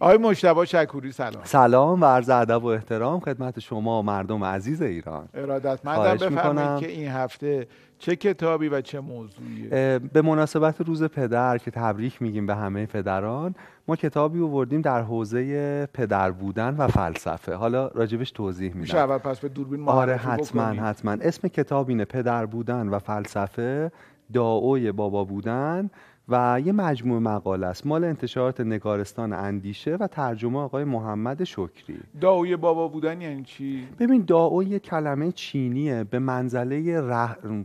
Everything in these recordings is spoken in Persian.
آقای مشتبه شکوری سلام. سلام و عرض ادب و احترام خدمت شما مردم عزیز ایران. ارادتمندم بفرمایید که این هفته چه کتابی و چه موضوعی؟ به مناسبت روز پدر که تبریک میگیم به همه پدران ما کتابی آوردیم در حوزه پدر بودن و فلسفه. حالا راجبش توضیح میدم. میشه اول پس به دوربین آره حتما حتما. اسم کتاب اینه پدر بودن و فلسفه داوی بابا بودن. و یه مجموعه مقاله است. مال انتشارات نگارستان اندیشه و ترجمه آقای محمد شکری. داوی بابا بودن یعنی چی؟ ببین داو یه کلمه چینیه. به منزله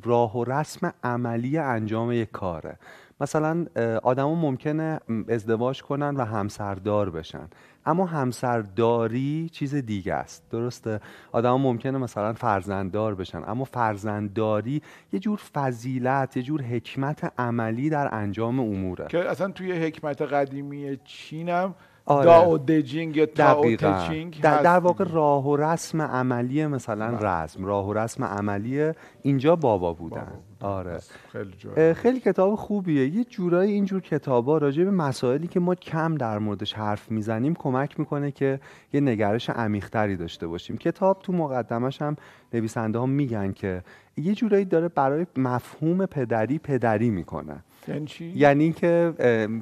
راه و رسم عملی انجام یک کاره. مثلا آدما ممکنه ازدواج کنن و همسردار بشن. اما همسرداری چیز دیگه است. درسته؟ آدم ممکنه مثلا فرزنددار بشن اما فرزندداری یه جور فضیلت یه جور حکمت عملی در انجام اموره. که اصلا توی حکمت قدیمی چینم آره. داو دجینگ یا تاو تچینگ در, در واقع راه و رسم عملی مثلا بله. رسم راه و رسم عملی اینجا بابا بودن. آره. خیلی, خیلی کتاب خوبیه. یه جورایی اینجور کتابا راجع به مسائلی که ما کم در موردش حرف می‌زنیم کمک می‌کنه که یه نگرش عمیقتری داشته باشیم. کتاب تو مقدمش هم نویسنده ها میگن که یه جورایی داره برای مفهوم پدری پدری می‌کنه. یعنی چی؟ یعنی اینکه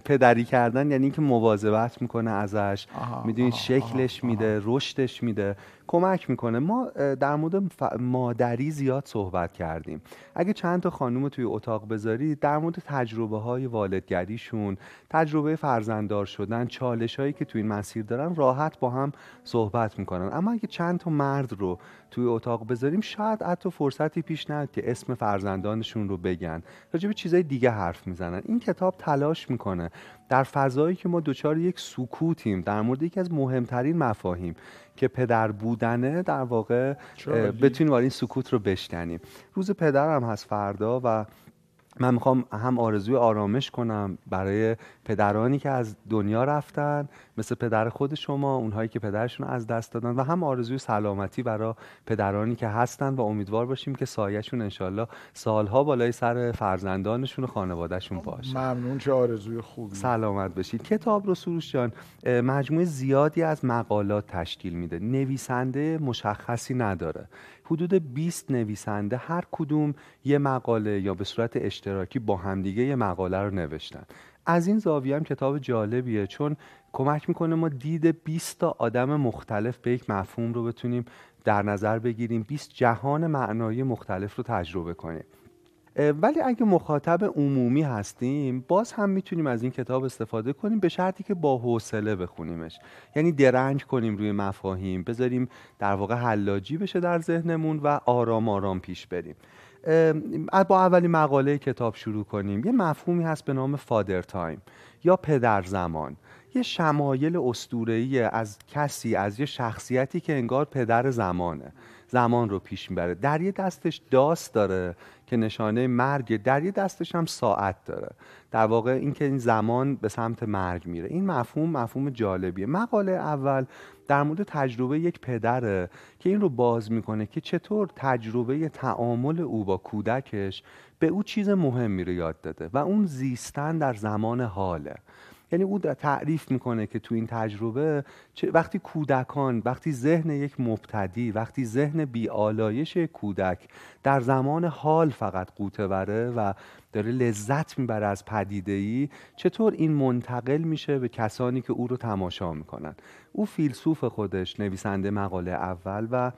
پدری کردن یعنی اینکه مواظبت می‌کنه ازش. می‌دونید شکلش میده رشدش میده. کمک می‌کنه. ما در مورد مادری زیاد صحبت کردیم. اگه چند تا خانوم توی اتاق بذارید در مورد تجربه های والدگریشون تجربه فرزنددار شدن چالش هایی که توی این مسیر دارن راحت با هم صحبت می‌کنن. اما اگه چند تا مرد رو توی اتاق بذاریم شاید حتی فرصتی پیش نیاد که اسم فرزندانشون رو بگن. راجع به چیزای دیگه حرف می‌زنن. این کتاب تلاش می‌کنه در فضایی که ما دچار یک سکوتیم در مورد یکی از مهمترین مفاهیم که پدر بودنه در واقع بتونیم این سکوت رو بشکنیم. روز پدرم هست فردا و من می‌خوام هم آرزوی آرامش کنم برای پدرانی که از دنیا رفتن مثل پدر خود شما اونهایی که پدرشون از دست دادن و هم آرزوی سلامتی برای پدرانی که هستن و امیدوار باشیم که سایهشون انشالله سالها بالای سر فرزندانشون و خانوادهشون باشه. ممنون چه آرزوی خوبی. سلامت بشید کتاب رو سروش جان مجموعه زیادی از مقالات تشکیل میده. نویسنده مشخصی نداره. حدود 20 نویسنده هر کدوم یه مقاله یا به صورت اشتراکی با همدیگه یه مقاله رو نوشتن. از این زاویه هم کتاب جالبیه چون کمک می‌کنه ما دید 20 تا آدم مختلف به یک مفهوم رو بتونیم در نظر بگیریم 20 جهان معنایی مختلف رو تجربه کنیم. ولی اگه مخاطب عمومی هستیم باز هم می‌تونیم از این کتاب استفاده کنیم به شرطی که با حوصله بخونیمش. یعنی درنگ کنیم روی مفاهیم بذاریم در واقع حلاجی بشه در ذهنمون و آرام آرام پیش بریم. با اولین مقاله کتاب شروع کنیم. یه مفهومی هست به نام فادر تایم یا پدر زمان. یه شمایل استورهی از کسی از یه شخصیتی که انگار پدر زمانه. زمان رو پیش می‌بره. در یه دستش داست داره که نشانه مرگ در یه دستش هم ساعت داره. در واقع اینکه این زمان به سمت مرگ میره. این مفهوم مفهوم جالبیه. مقاله اول در مورد تجربه یک پدره که این رو باز می‌کنه که چطور تجربه تعامل او با کودکش به او چیز مهمی رو یاد داده و اون زیستن در زمان حاله. یعنی او تعریف می‌کنه که تو این تجربه وقتی کودکان وقتی ذهن یک مبتدی وقتی ذهن بیالایش کودک در زمان حال فقط قوته بره و داره لذت می‌بره از پدیده ای چطور این منتقل میشه به کسانی که او رو تماشا می‌کنن؟ او فیلسوف خودش نویسنده مقاله اول و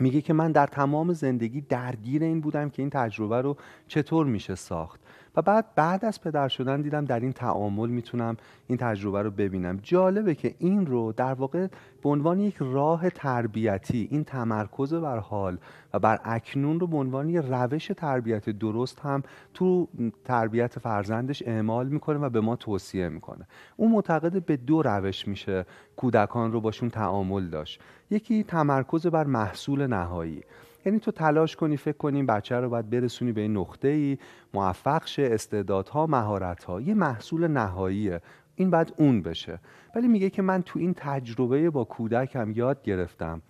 میگه که من در تمام زندگی درگیر این بودم که این تجربه رو چطور میشه ساخت. و بعد بعد از پدر شدن دیدم در این تعامل می‌تونم این تجربه رو ببینم. جالبه که این رو در واقع به عنوان یک راه تربیتی این تمرکز بر حال و بر اکنون رو به عنوان یک روش تربیت درست هم تو تربیت فرزندش اعمال می‌کنه و به ما توصیه می‌کنه. اون معتقد به دو روش میشه کودکان رو باشون تعامل داشت. یکی تمرکز بر محصول نهایی. یعنی تو تلاش کنی فکر کنی بچه رو باید برسونی به این نقطه ای موفق شه استعدادها مهارتها. یه محصول نهاییه. این باید اون بشه. ولی میگه که من تو این تجربه با کودکم یاد گرفتم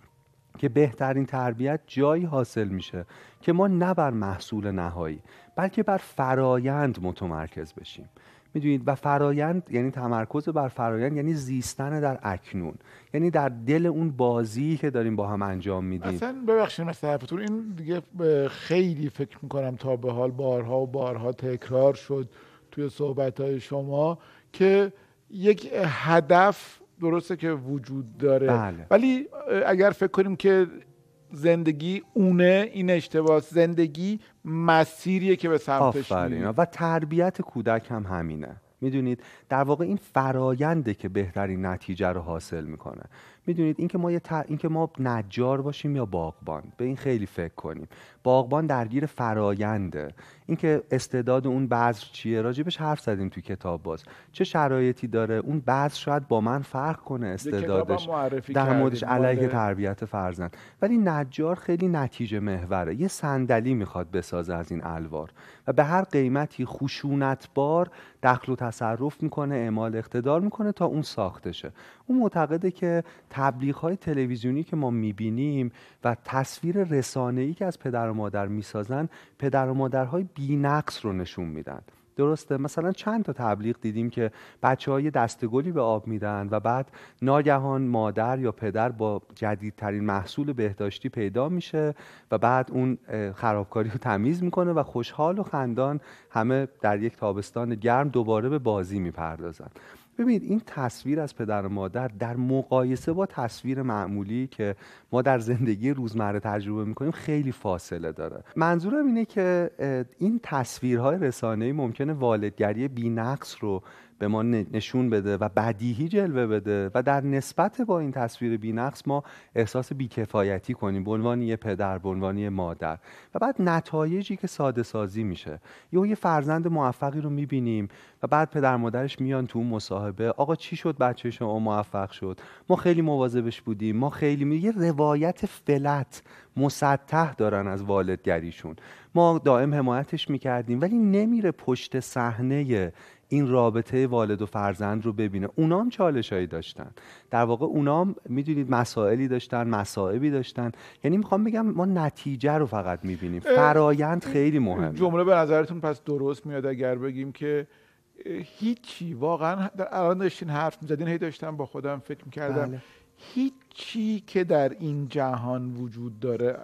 که بهترین تربیت جایی حاصل میشه که ما نه بر محصول نهایی بلکه بر فرایند متمرکز بشیم. می‌دونید و فرایند یعنی تمرکز بر فرایند یعنی زیستن در اکنون. یعنی در دل اون بازی که داریم با هم انجام میدیم. اصلا ببخشید مثل حرفتون این دیگه خیلی فکر می‌کنم تا به حال بارها و بارها تکرار شد توی صحبت های شما که یک هدف درسته که وجود داره. بله. ولی اگر فکر کنیم که زندگی اونه این اشتباه. زندگی مسیریه که به سمتش و تربیت کودک هم همینه. می‌دونید در واقع این فراینده که بهترین نتیجه رو حاصل می‌کنه. می‌دونید اینکه ما یه اینکه ما نجار باشیم یا باغبان به این خیلی فکر کنیم. باغبان درگیر فراینده اینکه استعداد اون بذر چیه؟ راجبش حرف زدیم تو کتاب باز. چه شرایطی داره؟ اون بذر شاید با من فرق کنه استعدادش. در موردش علیه. تربیت فرزند. ولی نجار خیلی نتیجه محوره. یه صندلی می‌خواد بسازه از این الوار. و به هر قیمتی خشونتبار دخل و تصرف می‌کنه اعمال اقتدار می‌کنه تا اون ساخته شه. اون معتقده که تبلیغ های تلویزیونی که ما می‌بینیم و تصویر رسانه‌ای که از پدر و مادر می‌سازن پدر و مادرهای بینقص رو نشون میدن. درسته؟ مثلا چند تا تبلیغ دیدیم که بچه های دستگلی به آب میدن و بعد ناگهان مادر یا پدر با جدیدترین محصول بهداشتی پیدا میشه و بعد اون خرابکاری رو تمیز می‌کنه و خوشحال و خندان همه در یک تابستان گرم دوباره به بازی می‌پردازن. ببینید این تصویر از پدر و مادر در مقایسه با تصویر معمولی که ما در زندگی روزمره تجربه می‌کنیم خیلی فاصله داره. منظورم اینه که این تصویرهای رسانه‌ای ممکنه والدگری بینقص رو به ما نشون بده و بدیهی جلوه بده و در نسبت با این تصویر بینقص ما احساس بیکفایتی کنیم به عنوان یه پدر به عنوان یه مادر. و بعد نتایجی که ساده سازی میشه. یا یه فرزند موفقی رو می‌بینیم و بعد پدر مادرش میان تو اون مصاحبه. آقا چی شد بچه شما موفق شد؟ ما خیلی مواظبش بودیم. ما خیلی می... یه روایت فلت مسطح دارن از والدگریشون. ما دائم حمایتش می‌کردیم ولی نمیره پشت صحنه این رابطه والد و فرزند رو ببینه. اونام چالش هایی داشتن. در واقع اونام می‌دونید مسائلی داشتن مسائبی داشتن. یعنی می‌خوام بگم ما نتیجه رو فقط می‌بینیم. فرایند خیلی مهمه. جمله به نظرتون پس درست میاد اگر بگیم که هیچی واقعا الان داشتین حرف می‌زدین هی داشتم با خودم فکر می‌کردم. بله. هیچی که در این جهان وجود داره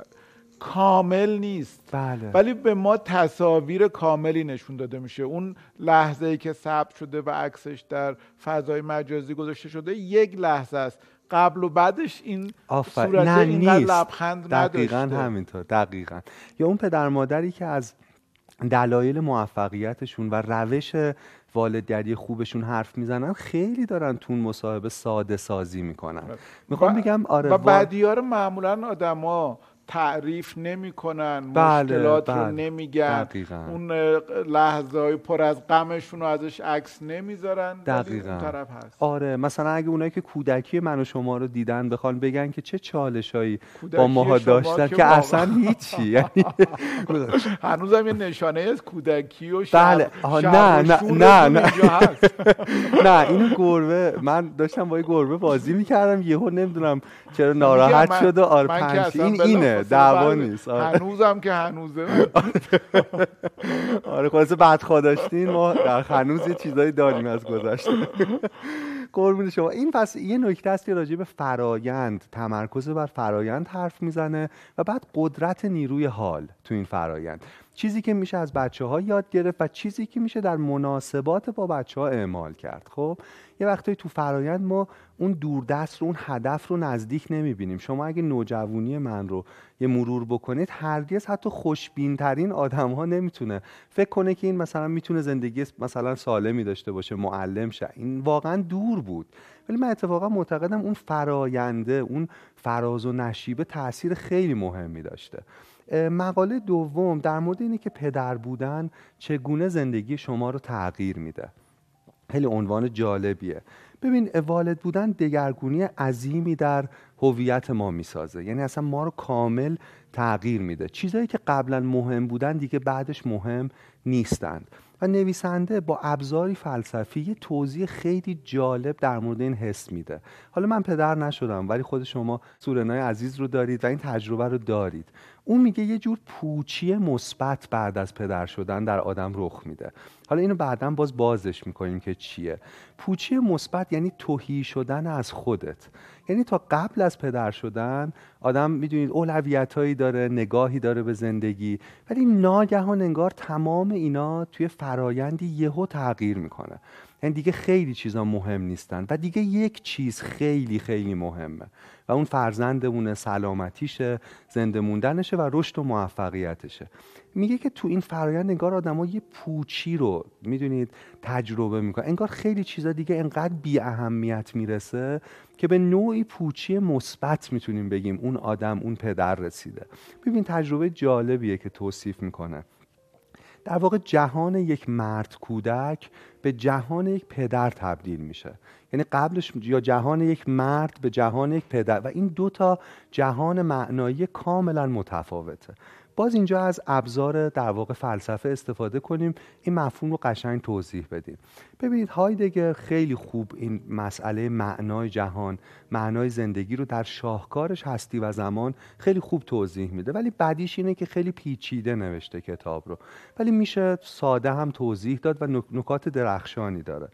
کامل نیست. بله. ولی به ما تصاویر کاملی نشون داده میشه. اون لحظه ای که ثبت شده و عکسش در فضای مجازی گذاشته شده یک لحظه است. قبل و بعدش این صورت این لبخند دقیقا همینطور. دقیقا. یا اون پدر مادری که از دلایل موفقیتشون و روش والدگری خوبشون حرف می‌زنن خیلی دارن تون مصاحبه ساده سازی می‌کنن. می‌خوام بگم آره و بعدیار معمولا آدما تعریف نمی‌کنن بله، مشکلات رو بله. نمیگن. اون لحظه های پر از غمشون رو ازش عکس نمی‌ذارن دقیقا. طرف هست. آره مثلا اگه اونایی که کودکی من و شما رو دیدن بخوان بگن که چه چالشایی با ماها داشتن که, اصلا هیچی. یعنی هنوزم یه نشانه از کودکی و بله. نه نه نه نه. نه اینو گربه من داشتم با یه گربه بازی می‌کردم یهو نمی‌دونم چرا ناراحت شد و آره پنج. این اینه. دعوا نیست. آره. هنوزم که هنوزه. آره خلاصه بعد داشتین ما در هنوز یه چیزایی داریم از گذشته. قربون شما. این پس یه نکته است که راجع به فرایند تمرکز بر فرایند حرف می‌زنه و بعد قدرت نیروی حال تو این فرایند. چیزی که میشه از بچه ها یاد گرفت و چیزی که میشه در مناسبات با بچه ها اعمال کرد. خب یه وقتایی تو فرایند ما اون دوردست رو اون هدف رو نزدیک نمی‌بینیم. شما اگه نوجوانی من رو یه مرور بکنید هرگز حتی خوشبین ترین آدم ها نمی‌تونه. فکر کنه که این مثلا می‌تونه زندگی مثلا سالمی داشته باشه معلم شه. این واقعا دور بود. ولی من اتفاقا معتقدم اون فراینده اون فراز و نشیبه تاثیر خیلی مهمی داشته. مقاله دوم در مورد اینه که پدر بودن چگونه زندگی شما رو تغییر میده. خیلی عنوان جالبیه. ببین والد بودن دگرگونی عظیمی در هویت ما می‌سازه. یعنی اصلا ما رو کامل تغییر میده. چیزایی که قبلا مهم بودن دیگه بعدش مهم نیستند. و نویسنده با ابزاری فلسفی یه توضیح خیلی جالب در مورد این حس میده. حالا من پدر نشدم ولی خود شما سورنای عزیز رو دارید و این تجربه رو دارید. اون میگه یه جور پوچی مثبت بعد از پدر شدن در آدم رخ میده. حالا اینو بعدا باز بازش می‌کنیم که چیه. پوچی مثبت یعنی توهی شدن از خودت. یعنی تا قبل از پدر شدن آدم می‌دونید اولویت داره نگاهی داره به زندگی ولی ناگهان انگار تمام اینا توی فرایندی یهو تغییر می‌کنه. یعنی دیگه خیلی چیزا مهم نیستن و دیگه یک چیز خیلی خیلی مهمه و اون فرزندمونه سلامتیشه زنده موندنشه و رشد و موفقیتشه. میگه که تو این فرایند انگار آدما یه پوچی رو می‌دونید تجربه می‌کنه انگار خیلی چیزا دیگه انقدر بی اهمیت می‌رسه که به نوعی پوچی مثبت می‌تونیم بگیم اون آدم اون پدر رسیده. ببین تجربه جالبیه که توصیف می‌کنه. در واقع جهان یک مرد کودک به جهان یک پدر تبدیل میشه. یعنی قبلش یا جهان یک مرد به جهان یک پدر و این دو تا جهان معنایی کاملا متفاوته. باز اینجا از ابزار در واقع فلسفه استفاده کنیم. این مفهوم رو قشنگ توضیح بدیم. ببینید هایدگر خیلی خوب این مسئله معنای جهان معنای زندگی رو در شاهکارش هستی و زمان خیلی خوب توضیح میده. ولی بعدیش اینه که خیلی پیچیده نوشته کتاب رو. ولی میشه ساده هم توضیح داد و نکات درخشانی داره.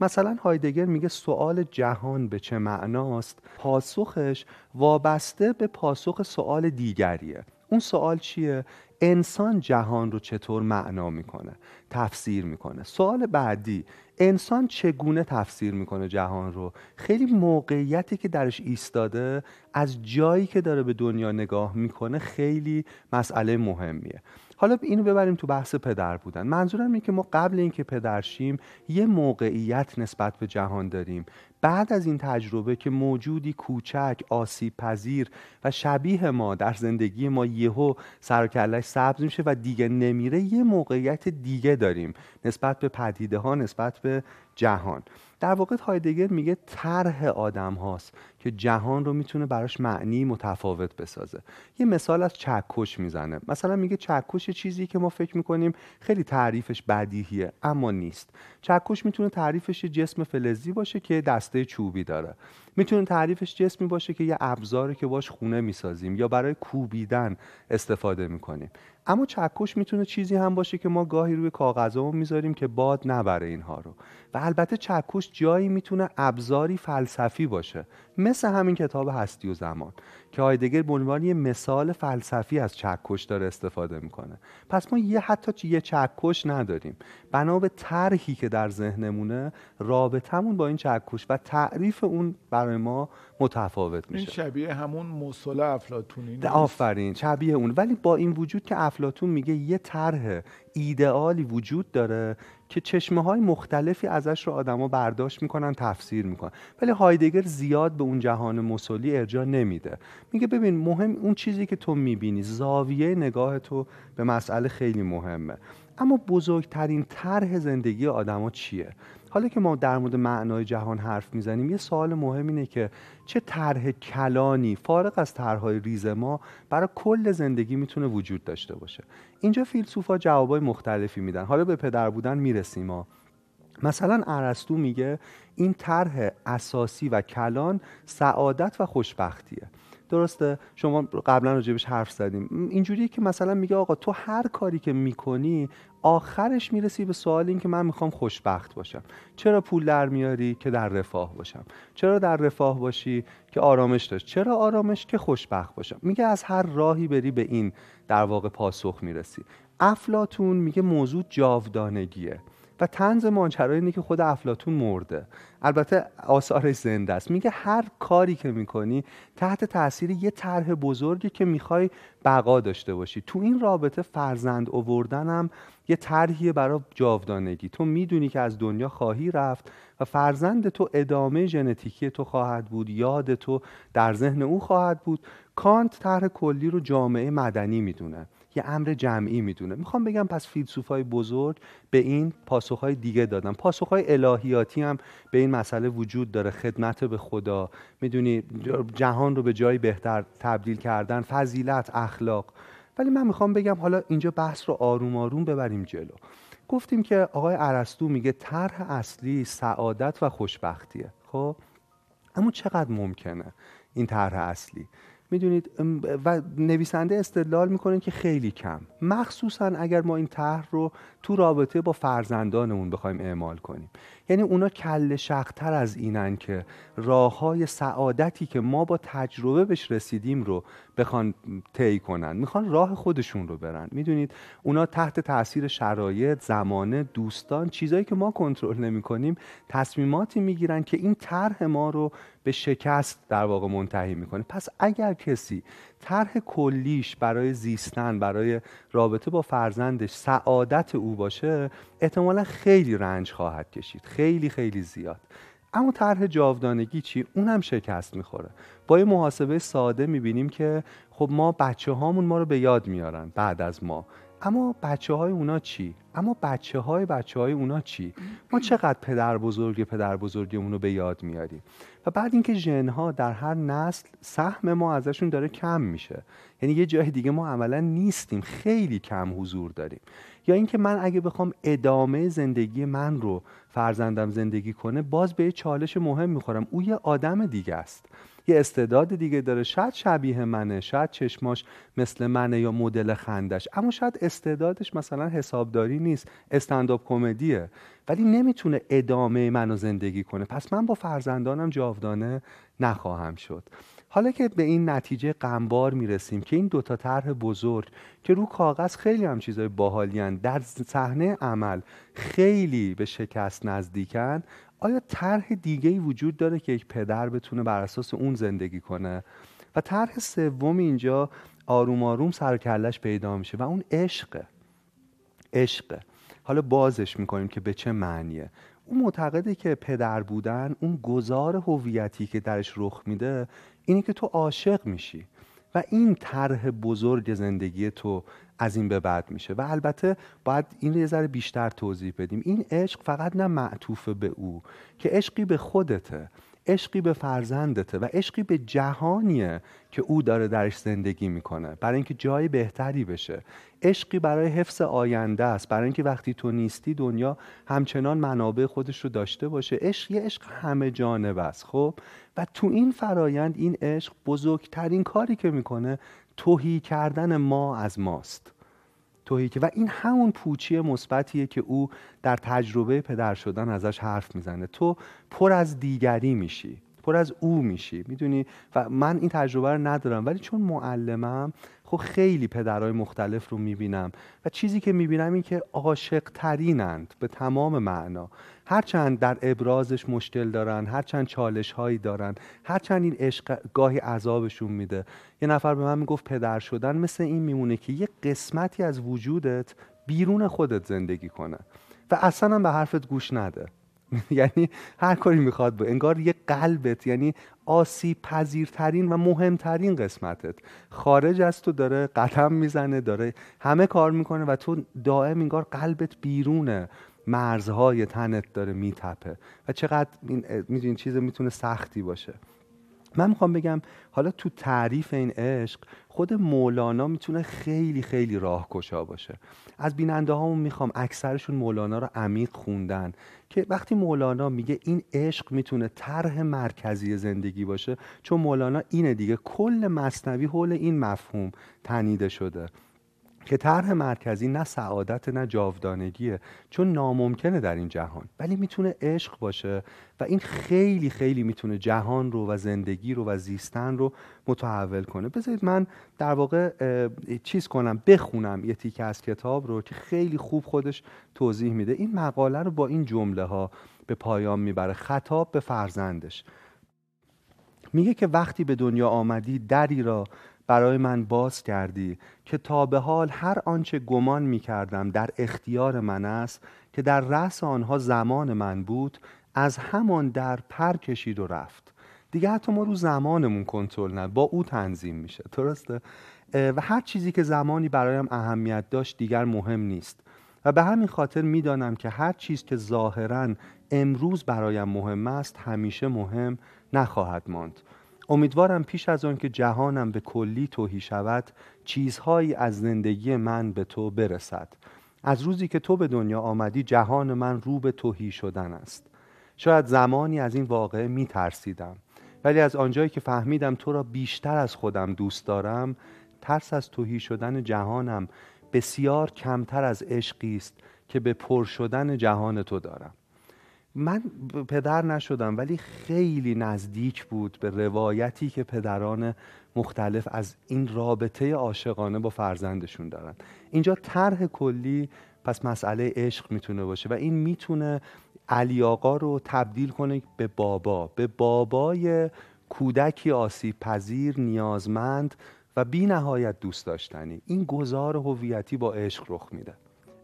مثلا هایدگر میگه سوال جهان به چه معناست؟ پاسخش وابسته به پاسخ سوال دیگریه. اون سوال چیه؟ انسان جهان رو چطور معنا می‌کنه؟ تفسیر می‌کنه. سوال بعدی انسان چگونه تفسیر می‌کنه جهان رو؟ خیلی موقعیتی که درش ایستاده از جایی که داره به دنیا نگاه می‌کنه خیلی مسئله مهمیه. حالا اینو ببریم تو بحث پدر بودن. منظورم اینه که ما قبل اینکه پدر شیم یه موقعیت نسبت به جهان داریم. بعد از این تجربه که موجودی کوچک آسیب پذیر و شبیه ما در زندگی ما یهو سر سبز میشه و دیگه نمیره یه موقعیت دیگه داریم. نسبت به پدیده ها نسبت به جهان. در واقع هایدگر میگه طرح آدم هاست که جهان رو می‌تونه براش معنی متفاوت بسازه. یه مثال از چکش می‌زنه. مثلا میگه چکش چیزی که ما فکر می‌کنیم خیلی تعریفش بدیهیه اما نیست. چکش می‌تونه تعریفش جسم فلزی باشه که دسته چوبی داره. می‌تونه تعریفش جسمی باشه که یه ابزاری که باش خونه می‌سازیم یا برای کوبیدن استفاده می‌کنیم. اما چکش می‌تونه چیزی هم باشه که ما گاهی روی کاغذامون می‌ذاریم که باد نبره اینها رو. و البته چکش جایی می‌تونه ابزاری فلسفی باشه. مثل همین کتاب هستی و زمان که هایدگر به عنوان یه مثال فلسفی از چکش داره استفاده می‌کنه. پس ما یه حتی یه چکش نداریم. بنا به طرحی که در ذهنمونه رابطمون با این چکش و تعریف اون برای ما متفاوت میشه. این شبیه همون مصول افلاتونی آفرین شبیه اون. ولی با این وجود که افلاتون میگه یه طرح ایدئالی وجود داره که چشمه های مختلفی ازش رو آدما برداشت می‌کنن تفسیر می‌کنن. ولی هایدگر زیاد به اون جهان مسلی ارجا نمیده. میگه ببین مهم اون چیزی که تو می‌بینی زاویه نگاه تو به مسئله خیلی مهمه. اما بزرگترین طرح زندگی آدما چیه؟ حالا که ما در مورد معنای جهان حرف می‌زنیم یه سوال مهم اینه که چه طرح کلانی فارغ از طرحهای ریز ما برای کل زندگی می‌تونه وجود داشته باشه؟ اینجا فیلسوفا جوابای مختلفی میدن. حالا به پدر بودن می‌رسیم ما مثلا ارسطو میگه این طرح اساسی و کلان سعادت و خوشبختیه. درسته؟ شما قبلا راجبش حرف زدیم. اینجوریه که مثلا میگه آقا تو هر کاری که می‌کنی آخرش می‌رسی به سوال این که من می‌خوام خوشبخت باشم. چرا پول در میاری که در رفاه باشم؟ چرا در رفاه باشی که آرامش داشت؟ چرا آرامش که خوشبخت باشم؟ میگه از هر راهی بری به این در واقع پاسخ می‌رسی. افلاتون میگه موضوع جاودانگیه. و تنز ماجرا اینه که خود افلاتون مرده. البته آثارش زنده است. میگه هر کاری که می‌کنی تحت تاثیر یه طرح بزرگی که می‌خوای بقا داشته باشی. تو این رابطه فرزند اووردنم یه طرحیه برای جاودانگی. تو می‌دونی که از دنیا خواهی رفت و فرزند تو ادامه ژنتیکی تو خواهد بود یاد تو در ذهن او خواهد بود. کانت طرح کلی رو جامعه مدنی می‌دونه. یه امر جمعی می‌دونه. می‌خوام بگم پس فیلسوفای بزرگ به این پاسخهای دیگه دادن. پاسخهای الهیاتی هم به این مسئله وجود داره. خدمت به خدا. می‌دونی جهان رو به جایی بهتر تبدیل کردن فضیلت اخلاق. ولی من می‌خوام بگم حالا اینجا بحث رو آروم آروم ببریم جلو. گفتیم که آقای عرستو میگه طرح اصلی سعادت و خوشبختیه. خب؟ اما چقدر ممکنه این طرح اصلی؟ می‌دونید و نویسنده استدلال می‌کنه که خیلی کم. مخصوصا اگر ما این طرح رو تو رابطه با فرزندانمون بخوایم اعمال کنیم. یعنی اونا کل شختر از اینن که راه های سعادتی که ما با تجربه بهش رسیدیم رو بخوان طی کنن. می‌خوان راه خودشون رو برن. می‌دونید؟ اونا تحت تاثیر شرایط زمانه دوستان چیزایی که ما کنترل نمی کنیم تصمیماتی می‌گیرن که این طرح ما رو به شکست در واقع منتهی می‌کنه. پس اگر کسی طرح کلیش برای زیستن برای رابطه با فرزندش سعادت او باشه احتمالا خیلی رنج خواهد کشید خیلی خیلی زیاد. اما طرح جاودانگی چی؟ اونم شکست می‌خوره. با یه محاسبه ساده می‌بینیم که خب ما بچه هامون ما رو به یاد میارن بعد از ما. اما بچه های اونا چی؟ اما بچه های بچه های اونا چی؟ ما چقدر پدر بزرگ پدر بزرگمون رو به یاد میاریم؟ و بعد اینکه ژنها در هر نسل سهم ما ازشون داره کم میشه. یعنی یه جای دیگه ما عملا نیستیم خیلی کم حضور داریم. یا اینکه من اگه بخوام ادامه زندگی من رو فرزندم زندگی کنه باز به یه چالش مهم می‌خورم. او یه آدم دیگه است. یه استعداد دیگه داره. شاید شبیه منه شاید چشماش مثل منه یا مدل خندش. اما شاید استعدادش مثلا حسابداری نیست استنداپ کمدیه. ولی نمی‌تونه ادامه منو زندگی کنه. پس من با فرزندانم جاودانه نخواهم شد. حالا که به این نتیجه غمبار می‌رسیم که این دوتا طرح بزرگ که رو کاغذ خیلی هم چیزای باحالیان در صحنه عمل خیلی به شکست نزدیکن آیا طرح دیگه ای وجود داره که یک پدر بتونه بر اساس اون زندگی کنه؟ و طرح سوم اینجا آروم آروم سر کلش پیدا میشه و اون عشقه. عشقه. حالا بازش می‌کنیم که به چه معنیه. اون معتقده که پدر بودن اون گذار هویتی که درش رخ میده اینی که تو عاشق میشی و این طرح بزرگ زندگی تو از این به بعد میشه. و البته باید این یه ذره بیشتر توضیح بدیم. این عشق فقط نه معطوف به او که عشقی به خودته. عشقی به فرزندته و عشقی به جهانیه که او داره درش زندگی می‌کنه. برای اینکه جای بهتری بشه. عشقی برای حفظ آینده است. برای اینکه وقتی تو نیستی دنیا همچنان منابع خودش رو داشته باشه. عشق یه عشق همه جانب است خب؟ و تو این فرایند این عشق بزرگترین کاری که می‌کنه توهی کردن ما از ماست. توهی که و این همون پوچی مثبتیه که او در تجربه پدر شدن ازش حرف می‌زنه. تو پر از دیگری میشی پر از او میشی می‌دونی؟ و من این تجربه رو ندارم ولی چون معلمم خب خیلی پدرهای مختلف رو می‌بینم و چیزی که می‌بینم این که عاشق ترینند به تمام معنا. هرچند در ابرازش مشکل دارن هرچند چالش هایی دارن هرچند این عشق گاهی عذابشون میده. یه نفر به من می‌گفت پدر شدن مثل این میمونه که یه قسمتی از وجودت بیرون خودت زندگی کنه. و اصلا به حرفت گوش نده. یعنی هر کاری می‌خواد با انگار یه قلبت یعنی آسیب پذیرترین و مهمترین قسمتت. خارج از تو داره قدم می‌زنه داره همه کار می‌کنه و تو دائم انگار قلبت بیرونه. مرزهای تنت داره میتپه. و چقدر این چیز می‌تونه سختی باشه. من می‌خوام بگم حالا تو تعریف این عشق خود مولانا می‌تونه خیلی خیلی راهگشا باشه. از بیننده هامون می‌خوام اکثرشون مولانا رو عمیق خوندن. که وقتی مولانا میگه این عشق می‌تونه طرح مرکزی زندگی باشه چون مولانا اینه دیگه کل مصنوی حول این مفهوم تنیده شده. که طرح مرکزی نه سعادت نه جاودانگیه چون ناممکنه در این جهان. ولی می‌تونه عشق باشه و این خیلی خیلی می‌تونه جهان رو و زندگی رو و زیستن رو متحول کنه. بذارید من در واقع چیز کنم بخونم یه تیکه از کتاب رو که خیلی خوب خودش توضیح میده. این مقاله رو با این جمله ها به پایان می‌بره. خطاب به فرزندش. میگه که وقتی به دنیا آمدی دری را برای من باز کردی که تا به حال هر آنچه گمان می کردم در اختیار من است که در رأس آنها زمان من بود از همان در پر کشید و رفت. دیگه حتی ما رو زمانمون کنترل نه با او تنظیم میشه درسته؟ و هر چیزی که زمانی برایم اهمیت داشت دیگر مهم نیست. و به همین خاطر می‌دانم که هر چیز که ظاهرا امروز برایم مهم است همیشه مهم نخواهد ماند. امیدوارم پیش از آن که جهانم به کلی توهی شود چیزهایی از زندگی من به تو برسد. از روزی که تو به دنیا آمدی جهان من رو به توهی شدن است. شاید زمانی از این واقعه می ترسیدم. ولی از آنجایی که فهمیدم تو را بیشتر از خودم دوست دارم ترس از توهی شدن جهانم بسیار کمتر از عشقی است که به پر شدن جهان تو دارم. من پدر نشدم ولی خیلی نزدیک بود به روایتی که پدران مختلف از این رابطه عاشقانه با فرزندشون دارن. اینجا طرح کلی پس مسئله عشق می‌تونه باشه و این می‌تونه علی آقا رو تبدیل کنه به بابا به بابای کودکی آسیب پذیر نیازمند و بی نهایت دوست داشتنی. این گذار هویتی با عشق رخ میده.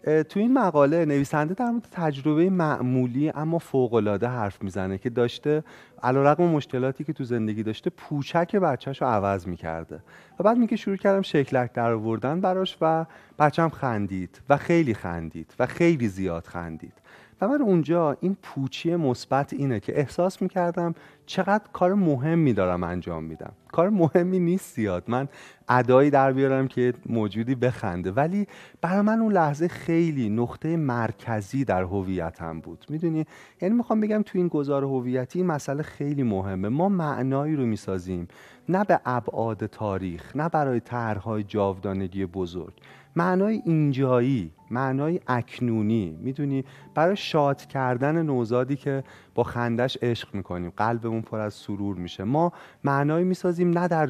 تو این مقاله نویسنده در مورد تجربه معمولی اما فوقالعاده حرف می‌زنه که داشته علیرغم مشکلاتی که تو زندگی داشته پوچک بچهش رو عوض می‌کرده و بعد میگه شروع کردم شکلک در آوردن براش و بچم خندید و خیلی خندید و خیلی زیاد خندید. و اونجا این پوچی مثبت اینه که احساس می‌کردم چقدر کار مهمی دارم انجام میدم. کار مهمی نیست زیاد. من ادایی در بیارم که موجودی بخنده. ولی برای من اون لحظه خیلی نقطه مرکزی در هویتم بود. می‌دونی؟ یعنی می‌خوام بگم تو این گذار هویتی مسئله خیلی مهمه. ما معنایی رو می‌سازیم. نه به ابعاد تاریخ نه برای طرحهای جاودانگی بزرگ. معنای اینجایی. معنای اکنونی. می‌دونی؟ برای شاد کردن نوزادی که با خندش عشق می‌کنیم. قلبمون پر از سرور میشه. ما معنایی می‌سازیم نه در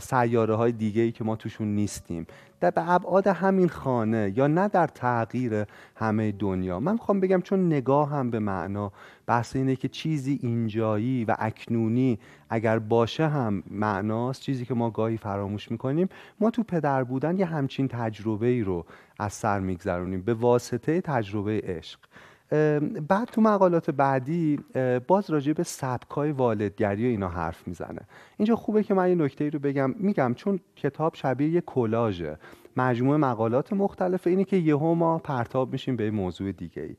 سیاره های دیگه ای که ما توشون نیستیم. در به ابعاد همین خانه یا نه در تغییر همه دنیا. من می‌خوام بگم چون نگاه هم به معنا بحث اینه که چیزی اینجایی و اکنونی اگر باشه هم معناست. چیزی که ما گاهی فراموش می‌کنیم. ما تو پدر بودن یه همچین تجربه ای رو از سر میگذرونیم. به واسطه تجربه عشق. بعد تو مقالات بعدی باز راجع به سبکای والدگری و اینا حرف می‌زنه. اینجا خوبه که من یه نکته رو بگم. میگم چون کتاب شبیه یه کلاژه. مجموعه مقالات مختلفه اینه که یهو ما پرتاب میشیم به موضوع دیگه ای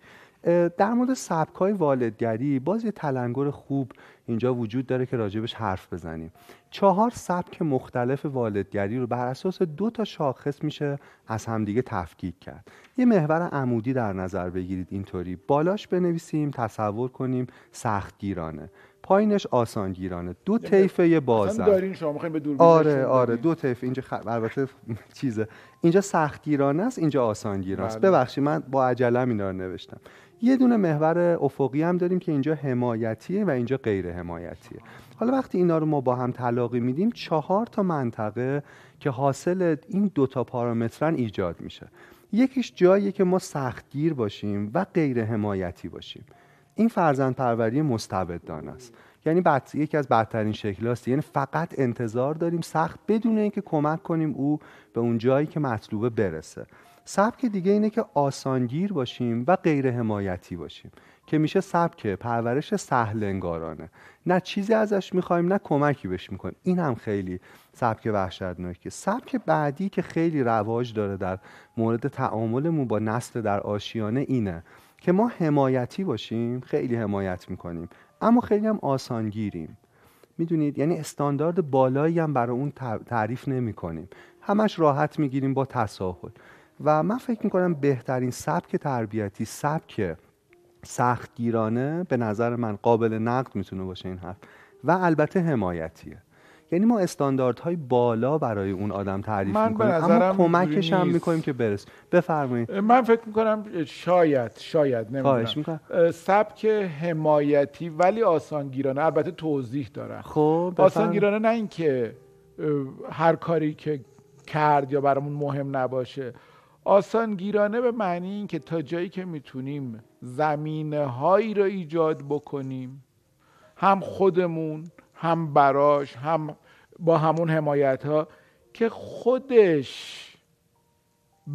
در مورد سبکای والدگری باز یه تلنگر خوب اینجا وجود داره که راجبش حرف بزنیم. چهار سبک مختلف والدگری رو بر اساس دو تا شاخص میشه از همدیگه تفکیک کرد. یه محور عمودی در نظر بگیرید اینطوری. بالاش بنویسیم تصور کنیم سختگیرانه. پایینش آسانگیرانه. دو یعنی طیفه یه بازم دارین شما به آره آره. دو طیف. اینجا خ... البته چیزه. اینجا سختگیرانه است اینجا آسانگیرانه است. بله. ببخشید من با عجله اینا رو نوشتم. یه دونه محور افقی هم داریم که اینجا حمایتیه و اینجا غیر حمایتیه. حالا وقتی اینا رو ما با هم تلاقی میدیم چهار تا منطقه که حاصل این دوتا پارامترن ایجاد میشه. یکیش جاییه که ما سختگیر باشیم و غیر حمایتی باشیم. این فرزند پروری مستبدانه است. یعنی بعد یکی از بدترین شکلاست یعنی فقط انتظار داریم سخت بدون اینکه کمک کنیم او به اون جایی که مطلوبه برسه. سبک دیگه اینه که آسانگیر باشیم و غیر حمایتی باشیم که میشه سبک پرورش سهل انگارانه نه چیزی ازش می‌خوایم نه کمکی بهش می‌کنیم. این هم خیلی سبک وحشتناکه سبک بعدی که خیلی رواج داره در مورد تعاملمون با نسل در آشیانه اینه. که ما حمایتی باشیم خیلی حمایت می‌کنیم. اما خیلی هم آسانگیریم. می‌دونید؟ یعنی استاندارد بالایی هم برای اون تعریف نمی کنیم همش راحت می‌گیریم با تساهل. و من فکر می‌کنم بهترین سبک تربیتی سبک سختگیرانه به نظر من قابل نقد می‌تونه باشه این حرف. و البته حمایتیه. یعنی ما استانداردهای بالا برای اون آدم تعریف من می‌کنیم اما کمکش هم می‌کنیم که برس بفرمایید. من فکر می‌کنم شاید شاید نمی‌دونم. سبک حمایتی ولی آسانگیرانه البته توضیح دارم. خب آسانگیرانه نه اینکه هر کاری که کرد یا برامون مهم نباشه. آسانگیرانه به معنی این که تا جایی که می‌تونیم زمینه هایی رو ایجاد بکنیم هم خودمون هم براش هم با همون حمایت ها که خودش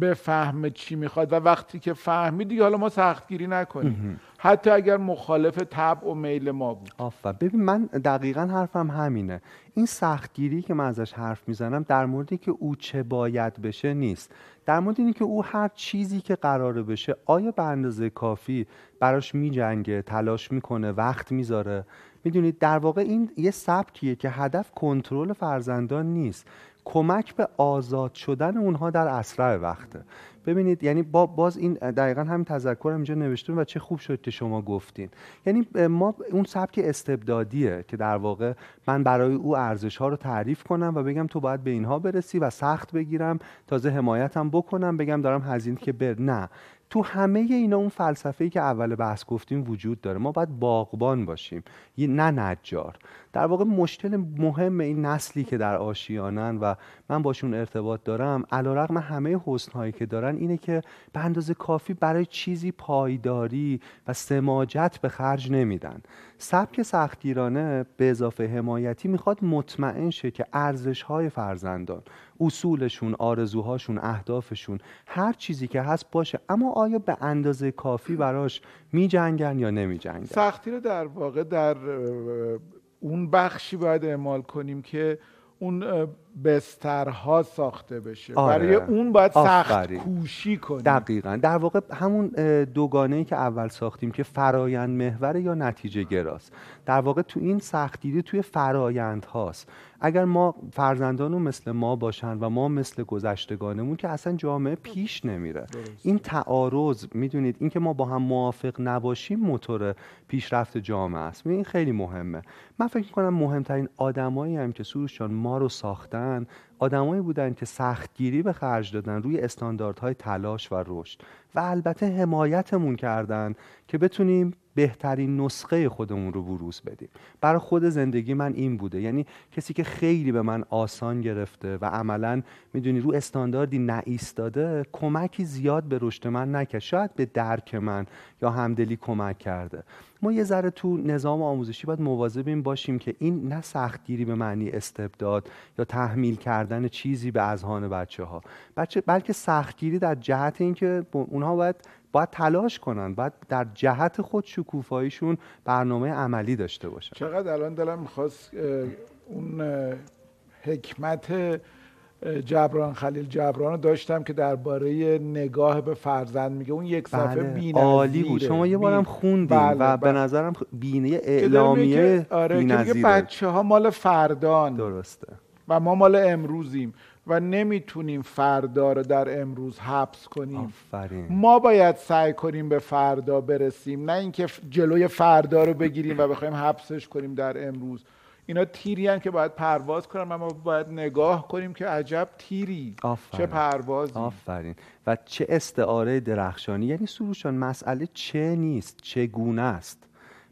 بفهمه چی می‌خواد و وقتی که فهمی دیگه حالا ما سختگیری نکنیم. حتی اگر مخالف طبع و میل ما بود. آفر ببین من دقیقا حرفم همینه. این سختگیری که من ازش حرف می‌زنم در موردی که او چه باید بشه نیست. در مورد اینکه او هر چیزی که قراره بشه آیا به اندازه کافی براش میجنگه تلاش می‌کنه وقت می‌ذاره؟ می‌دونید در واقع این یه سبکیه که هدف کنترل فرزندان نیست. کمک به آزاد شدن اونها در اسرع وقته. ببینید یعنی با باز این دقیقا همین تذکر هم اینجا نوشتون و چه خوب شد که شما گفتین. یعنی ما اون سبک استبدادیه که در واقع من برای او ارزش ها رو تعریف کنم و بگم تو باید به اینها برسی و سخت بگیرم تازه حمایتم بکنم بگم دارم هزینه که بر نه. تو همه اینا اون فلسفه‌ای که اول بحث گفتیم وجود داره. ما باید باغبان باشیم. نه نجار. در واقع مشکل مهم این نسلی که در آشیانن و من باشون ارتباط دارم علیرغم همه حسنهایی که دارن اینه که به اندازه کافی برای چیزی پایداری و سماجت به خرج نمیدن. سبک سختگیرانه به اضافه حمایتی می‌خواد مطمئن شه که ارزش های فرزندان اصولشون آرزوهاشون اهدافشون هر چیزی که هست باشه. اما آیا به اندازه کافی براش میجنگن یا نمیجنگن؟ سختی رو در واقع در اون بخشی باید اعمال کنیم که اون بسترها ساخته بشه. آره. برای اون باید سخت کوشی کنیم دقیقا. در واقع همون دوگانه ای که اول ساختیم که فرایند محور یا نتیجه گراست. در واقع تو این سختگیری توی فرایند هاست اگر ما فرزندان مثل ما باشن و ما مثل گذشتگانمون که اصلا جامعه پیش نمیره. این تعارض می‌دونید اینکه ما با هم موافق نباشیم موتور پیشرفت جامعه است. این خیلی مهمه. من فکر کنم مهمترین آدمایی هم که سروشان ما رو ساختن aan آدمایی بودن که سختگیری به خرج دادن روی استانداردهای تلاش و رشد. و البته حمایتمون کردن که بتونیم بهترین نسخه خودمون رو بروز بدیم. برای خود زندگی من این بوده. یعنی کسی که خیلی به من آسان گرفته و عملا می‌دونی رو استانداردی نایستاده کمکی زیاد به رشد من نکرد. شاید به درک من یا همدلی کمک کرده. ما یه ذره تو نظام آموزشی باید مواظب باشیم که این نه سختگیری به معنی استبداد یا تحمیل کردن چیزی به اذهان بچه ها بچه بلکه سختگیری در جهت اینکه اونها باید باید تلاش کنن باید در جهت خود شکوفاییشون برنامه عملی داشته باشن. چقدر الان دلم می‌خواست اون حکمت جبران خلیل جبران رو داشتم که درباره نگاه به فرزند میگه. اون یک صفحه بله. عالی بود. شما یه بارم خوندیم بله و بله. به نظرم بینه اعلامیه آره که بچه ها مال فردان. درسته. و ما مال امروزیم و نمی‌تونیم فردا رو در امروز حبس کنیم. آفرین. ما باید سعی کنیم به فردا برسیم نه اینکه جلوی فردا رو بگیریم و بخوایم حبسش کنیم در امروز. اینا تیری که باید پرواز کنن ما باید نگاه کنیم که عجب تیری. آفرین. چه پروازی. آفرین. و چه استعاره درخشانی. یعنی سروشان مسئله چه نیست؟ چگونه است؟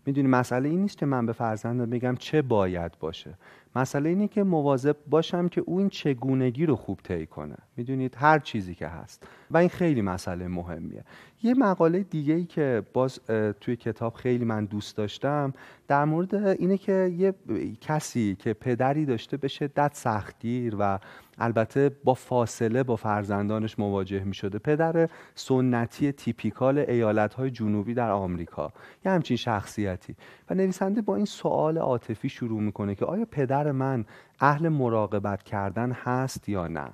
می‌دونی مسئله این نیست که من به فرزندم بگم چه باید باشه. مسئله اینه که مواظب باشم که او این چگونگی رو خوب طی کنه. می‌دونید هر چیزی که هست. و این خیلی مسئله مهمیه. یه مقاله دیگه ای که باز توی کتاب خیلی من دوست داشتم در مورد اینه که یه کسی که پدری داشته به شدت سختگیر و البته با فاصله با فرزندانش مواجه می شده پدر سنتی تیپیکال ایالت های جنوبی در آمریکا. یه همچین شخصیتی. و نویسنده با این سوال عاطفی شروع می‌کنه که آیا پدر من اهل مراقبت کردن هست یا نه؟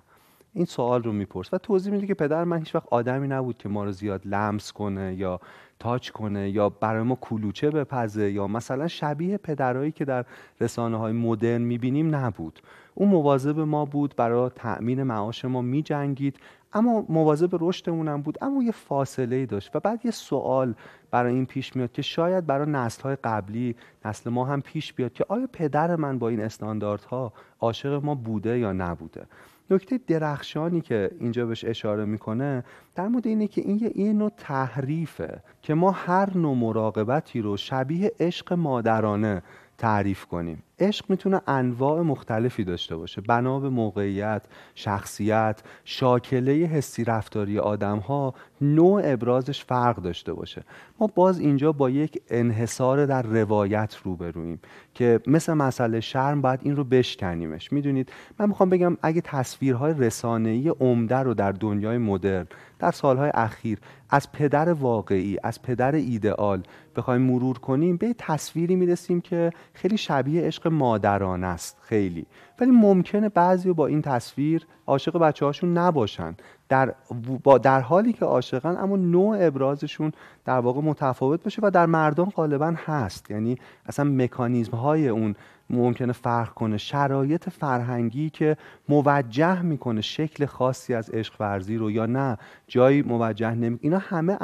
این سوال رو میپرس و توضیح میده که پدر من هیچ وقت آدمی نبود که ما رو زیاد لمس کنه یا تاچ کنه یا برای ما کلوچه بپزه یا مثلا شبیه پدرهایی که در رسانه های مدرن می‌بینیم نبود. اون مواظب ما بود برای تأمین معاش ما میجنگید اما مواظب رشدمون هم بود اما یه فاصله ای داشت و بعد یه سوال برای این پیش میاد که شاید برای نسل های قبلی نسل ما هم پیش بیاد که آیا پدر من با این استانداردها عاشق ما بوده یا نبوده. نکته درخشانی که اینجا بهش اشاره می‌کنه در مورد اینه که این یه نوع تحریفه که ما هر نوع مراقبتی رو شبیه عشق مادرانه تعریف کنیم. عشق می‌تونه انواع مختلفی داشته باشه. بنا به موقعیت شخصیت شاکله حسی رفتاری آدم ها نوع ابرازش فرق داشته باشه. ما باز اینجا با یک انحصار در روایت روبرویم که مثل مسئله شرم باید این رو بشکنیمش. می‌دونید؟ من می‌خوام بگم اگه تصویرهای رسانه‌ای عمده رو در دنیای مدرن در سالهای اخیر از پدر واقعی از پدر ایدئال بخوایم مرور کنیم به تصویری می‌رسیم که خیلی شبیه عشق مادرانه است خیلی. ولی ممکنه بعضی با این تصویر عاشق بچه هاشون نباشن. در, با در حالی که عاشقن اما نوع ابرازشون در واقع متفاوت باشه و در مردم غالبا هست. یعنی اصلا مکانیزم های اون ممکنه فرق کنه. شرایط فرهنگی که موجه می‌کنه شکل خاصی از عشق ورزی رو یا نه جایی موجه نمی اینا همه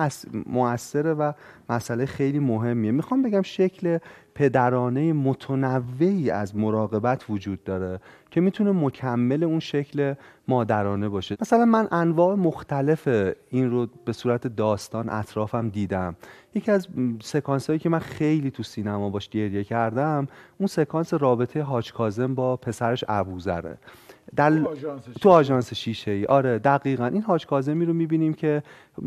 موثره و مسئله خیلی مهمیه. می‌خوام بگم شکل پدرانه متنوعی از مراقبت وجود داره که می‌تونه مکمل اون شکل مادرانه باشه. مثلا من انواع مختلف این رو به صورت داستان اطرافم دیدم. یکی از سکانس هایی که من خیلی تو سینما باش گریه کردم اون سکانس رابطه حاج کازم با پسرش ابوذره. در تو آژانس شیشه ای آره دقیقا. این حاج کاظمی رو می‌بینیم که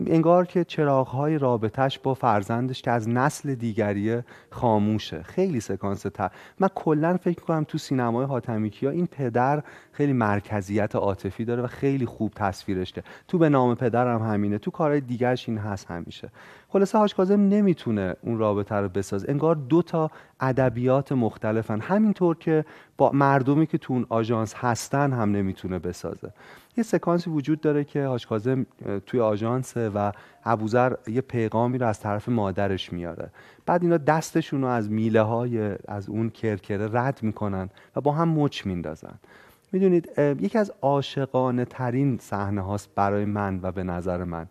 انگار که چراغهای رابطش با فرزندش که از نسل دیگریه خاموشه. خیلی سکانس تر. من کلا فکر کنم تو سینمای حاتمی کیا این پدر خیلی مرکزیت عاطفی داره و خیلی خوب تصویرش ده. تو به نام پدرم همینه. تو کارهای دیگرش این هست همیشه. خلاصه حاج کاظم نمی‌تونه اون رابطه رو بسازه. انگار دو تا ادبیات مختلفن. همینطور که با مردمی که تو اون آژانس هستن هم نمی‌تونه بسازه. یه سکانسی وجود داره که حاج کاظم توی آژانس و ابوذر یه پیغامی رو از طرف مادرش میاره. بعد اینا دستشون رو از میله های از اون کرکره رد می‌کنن و با هم مچ میندازن. می‌دونید یکی از عاشقانه ترین صحنه هاست برای من و به نظر من.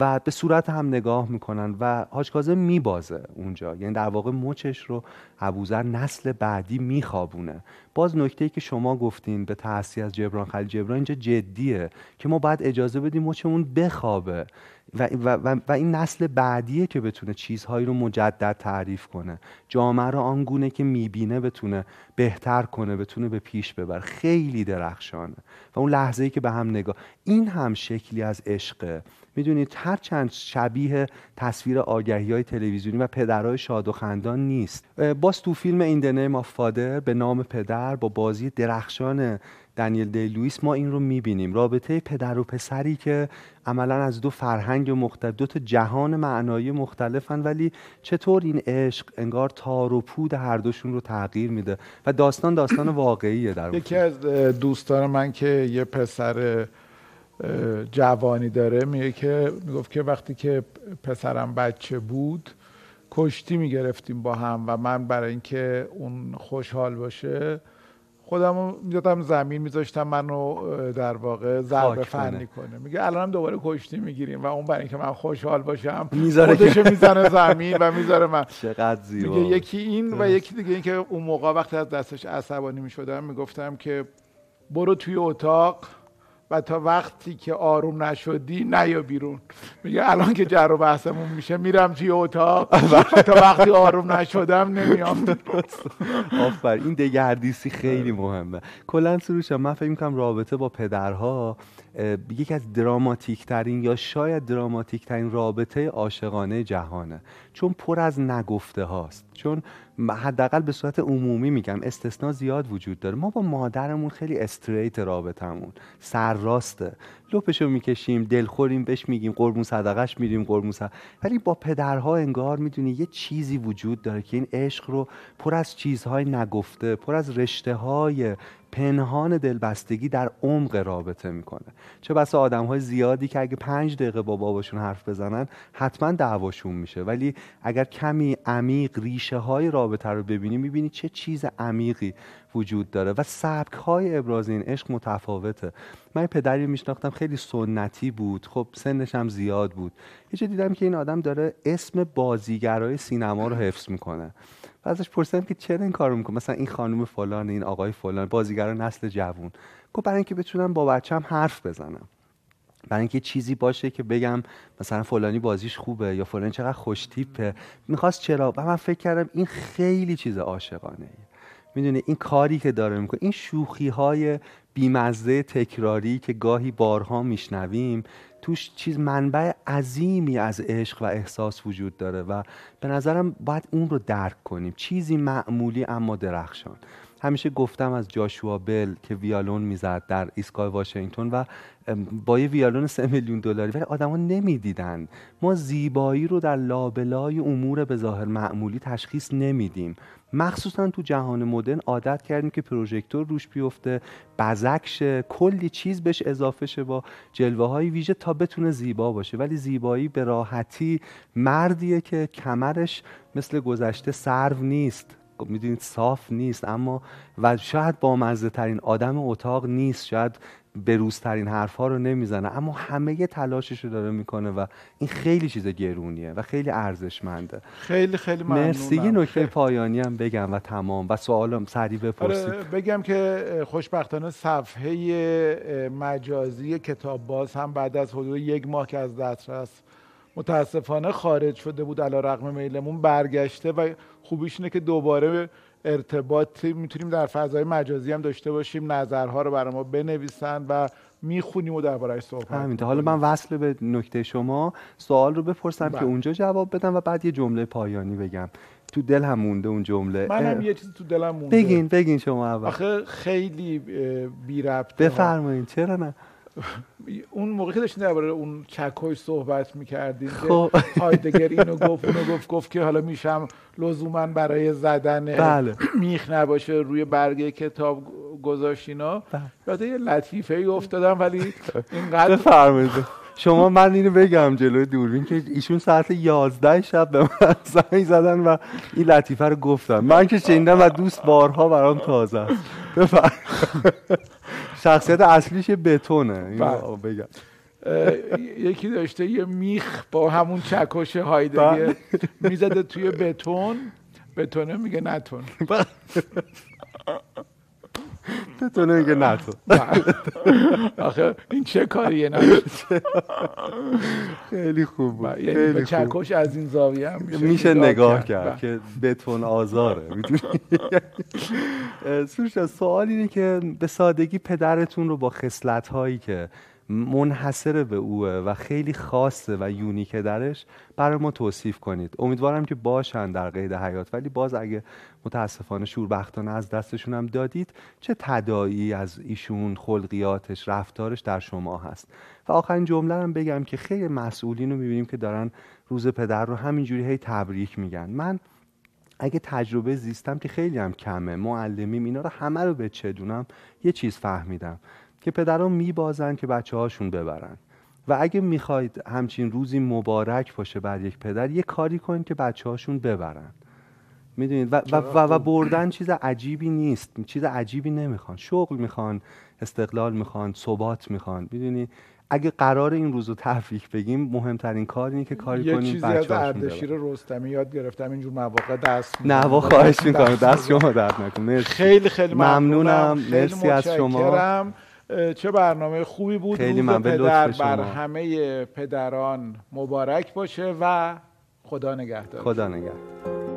و به صورت هم نگاه می‌کنن و حاج کاظم میبازه اونجا. یعنی در واقع مچش رو ابوذر نسل بعدی میخوابونه. باز نکته ای که شما گفتین به تحصیل از جبران خلیل جبران اینجا جدیه که ما باید اجازه بدیم مچمون بخوابه و, و, و, این نسل بعدیه که بتونه چیزهایی رو مجدد تعریف کنه. جامعه رو آنگونه که می‌بینه بتونه بهتر کنه بتونه به پیش ببر خیلی درخشانه. و اون لحظه ای که به هم نگاه این هم شکلی از عشقه می‌دونید هر چند شبیه تصویر آگهی های تلویزیونی و پدرهای شاد و خندان نیست. باز تو فیلم این ما فادر به نام پدر با بازی درخشان دنیل دی لویس ما این رو می‌بینیم. رابطه پدر و پسری که عملا از دو فرهنگ مختلف دو تا جهان معنایی مختلفن ولی چطور این عشق انگار تار و پود هر دوشون رو تغییر میده و داستان داستان واقعیه در یکی از دوستان من که یه پسر جوانی داره میگه که می‌گفت که وقتی که پسرم بچه بود کشتی می‌گرفتیم با هم و من برای اینکه اون خوشحال باشه خودم رو می‌دادم زمین میذاشتم منو در واقع ضربه فنی کنه میگه الان هم دوباره کشتی می‌گیریم و اون برای اینکه من خوشحال باشم خودش می‌زنه زمین و می‌ذاره من. چقدر زیبا. میگه یکی این و یکی دیگه این که اون موقع وقتی از دستش عصبانی می‌شدم می‌گفتم که برو توی اتاق. و تا وقتی که آروم نشدی نیا بیرون. میگه الان که جر و بحثمون میشه میرم توی اتاق. تا وقتی آروم نشدم نمیام آفر این دگردیسی خیلی مهمه. کلا سروش من فکر می‌کنم رابطه با پدرها یکی از دراماتیک ترین یا شاید دراماتیک ترین رابطه عاشقانه جهانه. چون پر از نگفته هاست چون حداقل به صورت عمومی میگم استثنا زیاد وجود داره. ما با مادرمون خیلی استریت رابطمون سرراسته لپشو می‌کشیم دلخوریم بهش میگیم قربون صدقش میریم قربون صدقه ولی با پدرها انگار می‌دونی یه چیزی وجود داره که این عشق رو پر از چیزهای نگفته پر از رشته های پنهان دلبستگی در عمق رابطه می‌کنه. چه بسا آدم های زیادی که اگه پنج دقیقه با باباشون حرف بزنن حتما دعواشون میشه. ولی اگر کمی عمیق ریشه های رابطه رو ببینی می‌بینی چه چیز عمیقی وجود داره. و سبک های ابراز این عشق متفاوته. من پدری میشناختم خیلی سنتی بود. خب سنش هم زیاد بود. یه دیدم که این آدم داره اسم بازیگرای سینما رو حفظ می‌کنه. ازش پرسیدم که چرا این کارو می‌کنه مثلا این خانم فلان این آقای فلان بازیگر نسل جوون. گفت برای اینکه بتونم با بچم حرف بزنم. برای اینکه چیزی باشه که بگم مثلا فلانی بازیش خوبه یا فلانی چقدر خوش تیپه می‌خواست چرا؟ و من فکر کردم این خیلی چیز عاشقانه می‌دونی؟ این کاری که داره می‌کنه این شوخی های بیمزه تکراری که گاهی بارها میشنویم توش چیز منبع عظیمی از عشق و احساس وجود داره و به نظرم باید اون رو درک کنیم. چیزی معمولی اما درخشان. همیشه گفتم از جاشوا بل که ویالون می‌زد در ایستگاه واشنگتن و با یه ویالون سه میلیون دلاری ولی آدما نمی‌دیدن. ما زیبایی رو در لابلای امور به ظاهر معمولی تشخیص نمیدیم. مخصوصا تو جهان مدرن عادت کردیم که پروژکتور روش بیفته بزک شه کلی چیز بهش اضافه شه با جلوه های ویژه تا بتونه زیبا باشه. ولی زیبایی به راحتی مردیه که کمرش مثل گذشته سرو نیست. می‌دونید صاف نیست اما و شاید با مزه ترین آدم اتاق نیست شاید بروزترین حرف ها رو نمی‌زنه اما همه تلاشش رو داره می‌کنه و این خیلی چیز گرونیه و خیلی ارزشمنده. خیلی خیلی ممنونم. مرسی یه نکته پایانی هم بگم و تمام. و سوالم سریع بپرسید. آره بگم که خوشبختانه صفحه مجازی کتاب باز هم بعد از حدود یک ماه که از دسترس متاسفانه خارج شده بود علا رقم میلمون برگشته و خوبیش اینه که دوباره ارتباط می‌تونیم در فضای مجازی هم داشته باشیم نظرها رو برای ما بنویسن و می‌خونیم و دربارهش صحبت همینطور حالا من وصل به نکته شما سوال رو بپرسم که بله. اونجا جواب بدم و بعد یه جمله پایانی بگم. تو دل هم مونده اون جمله. منم یه چیز تو دلم مونده. بگین بگین شما اول. آخه خیلی بی ربط بفرمایید چرا نه؟ اون موقع که داشتیم درباره اون چکوی صحبت می‌کردیم خب. که هایدگر اینو گفت اونو گفت گفت که حالا میشم لزوما برای زدن بله. میخ نباشه روی برگه کتاب گذاشتینا بله. یاد یه لطیفه ای افتادم ولی اینقدر بفرمایید شما من اینو بگم جلوی دوربین که ایشون ساعت 11 شب به من زنگ زدن و این لطیفه رو گفتم من که شنیدم و دوست بارها برام تازه است شخصیت اصلیش بتونه بله. بگم یکی داشته یه میخ با همون چکش هایدگر بله. می‌زده توی بتون بتونه میگه نتون تو نمیگه نه تو. آخه این چه کاریه نه؟ خیلی خوب بود یعنی به چکش از این زاویه هم میشه, میشه نگاه کرد, کرد که بتون آزاره سوش سوال اینه که به سادگی پدرتون رو با خصلت هایی که منحصر به اوه و خیلی خاصه و یونیکه درش برای ما توصیف کنید. امیدوارم که باشن در قید حیات. ولی باز اگه متاسفانه شوربختانه از دستشون هم دادید چه تدایی از ایشون خلقیاتش رفتارش در شما هست. و آخرین جمله هم بگم که خیلی مسئولین رو می‌بینیم که دارن روز پدر رو همینجوری هی تبریک میگن. من اگه تجربه زیستم که خیلی هم کمه معلمیم اینا رو همه رو به چدونم یه چیز فهمیدم. که پدران میبازن که بچه هاشون ببرن. و اگه می‌خواید همچین روزی مبارک باشه بر یک پدر یه کاری کنید که بچه هاشون ببرن. می‌دونید؟ و, و, و, بردن چیز عجیبی نیست. چیز عجیبی نمی‌خوان. شغل می‌خوان استقلال می‌خوان ثبات می‌خوان. می‌دونی؟ اگه قرار این روزو تفریح بگیم مهمترین کار اینه که کاری یه کنیم چیزی از اردشیر رستمی یاد گرفتم اینجور مواقع دست نه خواهش می‌کنم. دست شما درد نکنه. خیلی خیلی ممنونم. مرسی از شما. چه برنامه خوبی بود. خیلی روز پدر بر همه پدران مبارک باشه و خدا نگهدار. خدا نگهدار.